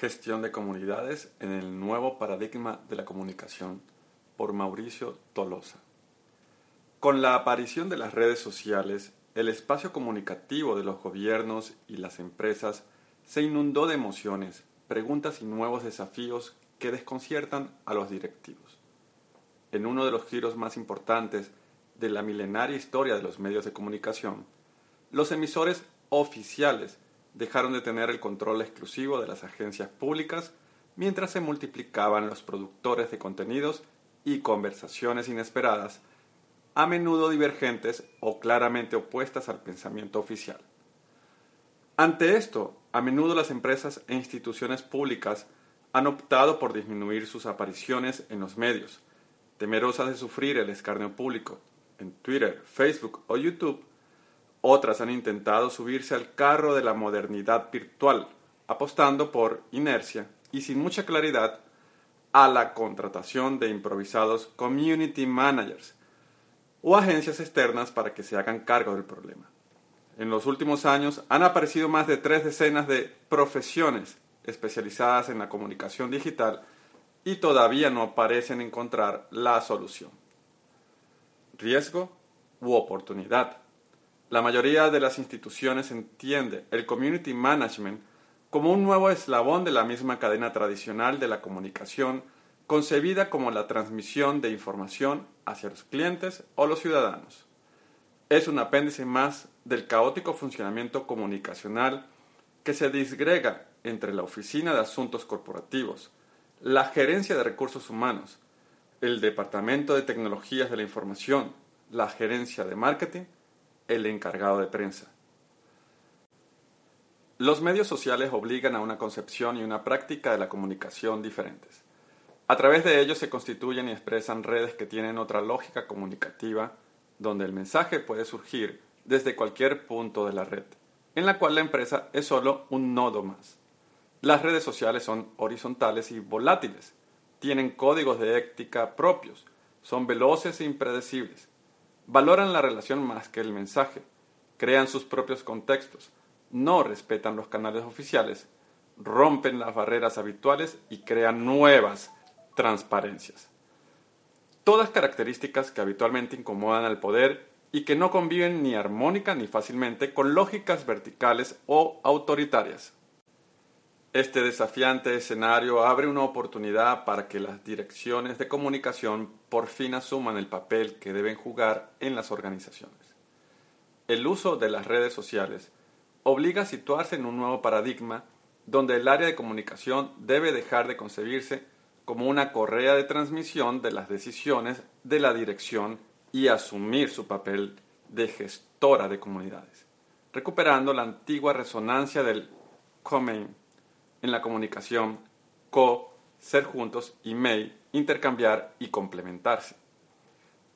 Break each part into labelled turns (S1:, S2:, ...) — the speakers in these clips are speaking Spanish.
S1: Gestión de comunidades en el nuevo paradigma de la comunicación por Mauricio Tolosa. Con la aparición de las redes sociales, el espacio comunicativo de los gobiernos y las empresas se inundó de emociones, preguntas y nuevos desafíos que desconciertan a los directivos. En uno de los giros más importantes de la milenaria historia de los medios de comunicación, los emisores oficiales dejaron de tener el control exclusivo de las agencias públicas mientras se multiplicaban los productores de contenidos y conversaciones inesperadas, a menudo divergentes o claramente opuestas al pensamiento oficial. Ante esto, a menudo las empresas e instituciones públicas han optado por disminuir sus apariciones en los medios, temerosas de sufrir el escarnio público. En Twitter, Facebook o YouTube otras han intentado subirse al carro de la modernidad virtual, apostando por inercia y sin mucha claridad a la contratación de improvisados community managers o agencias externas para que se hagan cargo del problema. En los últimos años han aparecido más de tres decenas de profesiones especializadas en la comunicación digital y todavía no parecen encontrar la solución. Riesgo u oportunidad. La mayoría de las instituciones entiende el community management como un nuevo eslabón de la misma cadena tradicional de la comunicación, concebida como la transmisión de información hacia los clientes o los ciudadanos. Es un apéndice más del caótico funcionamiento comunicacional que se disgrega entre la Oficina de Asuntos Corporativos, la Gerencia de Recursos Humanos, el Departamento de Tecnologías de la Información, la Gerencia de Marketing el encargado de prensa. Los medios sociales obligan a una concepción y una práctica de la comunicación diferentes. A través de ellos se constituyen y expresan redes que tienen otra lógica comunicativa, donde el mensaje puede surgir desde cualquier punto de la red, en la cual la empresa es solo un nodo más. Las redes sociales son horizontales y volátiles, tienen códigos de ética propios, son veloces e impredecibles, valoran la relación más que el mensaje, crean sus propios contextos, no respetan los canales oficiales, rompen las barreras habituales y crean nuevas transparencias. Todas características que habitualmente incomodan al poder y que no conviven ni armónica ni fácilmente con lógicas verticales o autoritarias. Este desafiante escenario abre una oportunidad para que las direcciones de comunicación por fin asuman el papel que deben jugar en las organizaciones. El uso de las redes sociales obliga a situarse en un nuevo paradigma donde el área de comunicación debe dejar de concebirse como una correa de transmisión de las decisiones de la dirección y asumir su papel de gestora de comunidades, recuperando la antigua resonancia del common en la comunicación, co, ser juntos y may, intercambiar y complementarse.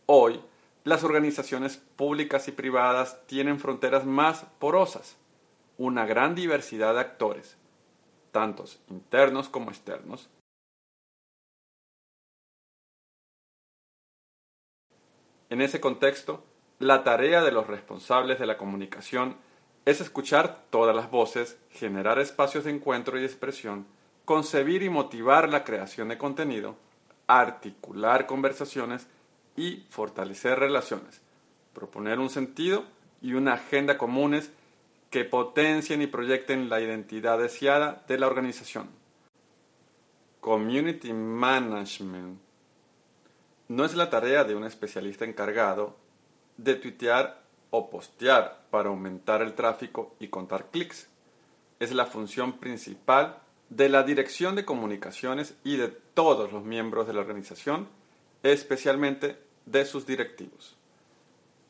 S1: Hoy, las organizaciones públicas y privadas tienen fronteras más porosas, una gran diversidad de actores, tantos internos como externos. En ese contexto, la tarea de los responsables de la comunicación es escuchar todas las voces, generar espacios de encuentro y expresión, concebir y motivar la creación de contenido, articular conversaciones y fortalecer relaciones, proponer un sentido y una agenda comunes que potencien y proyecten la identidad deseada de la organización. Community Management no es la tarea de un especialista encargado de tuitear o postear para aumentar el tráfico y contar clics. Es la función principal de la dirección de comunicaciones y de todos los miembros de la organización, especialmente de sus directivos.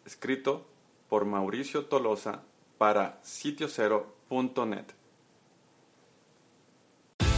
S1: Escrito por Mauricio Tolosa para sitiocero.net.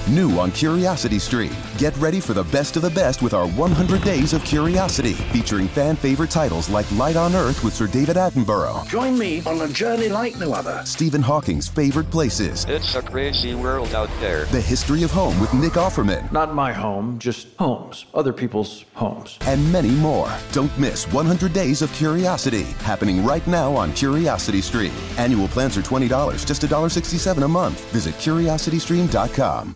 S2: New on Curiosity Stream. Get ready for the best of the best with our 100 Days of Curiosity, featuring fan favorite titles like Light on Earth with Sir David Attenborough.
S3: Join me on a journey like no other.
S2: Stephen Hawking's favorite places.
S4: It's a crazy world out there.
S2: The History of Home with Nick Offerman.
S5: Not my home, just homes. Other people's homes.
S2: And many more. Don't miss 100 Days of Curiosity, happening right now on Curiosity Stream. Annual plans are $20, just $1.67 a month. Visit curiositystream.com.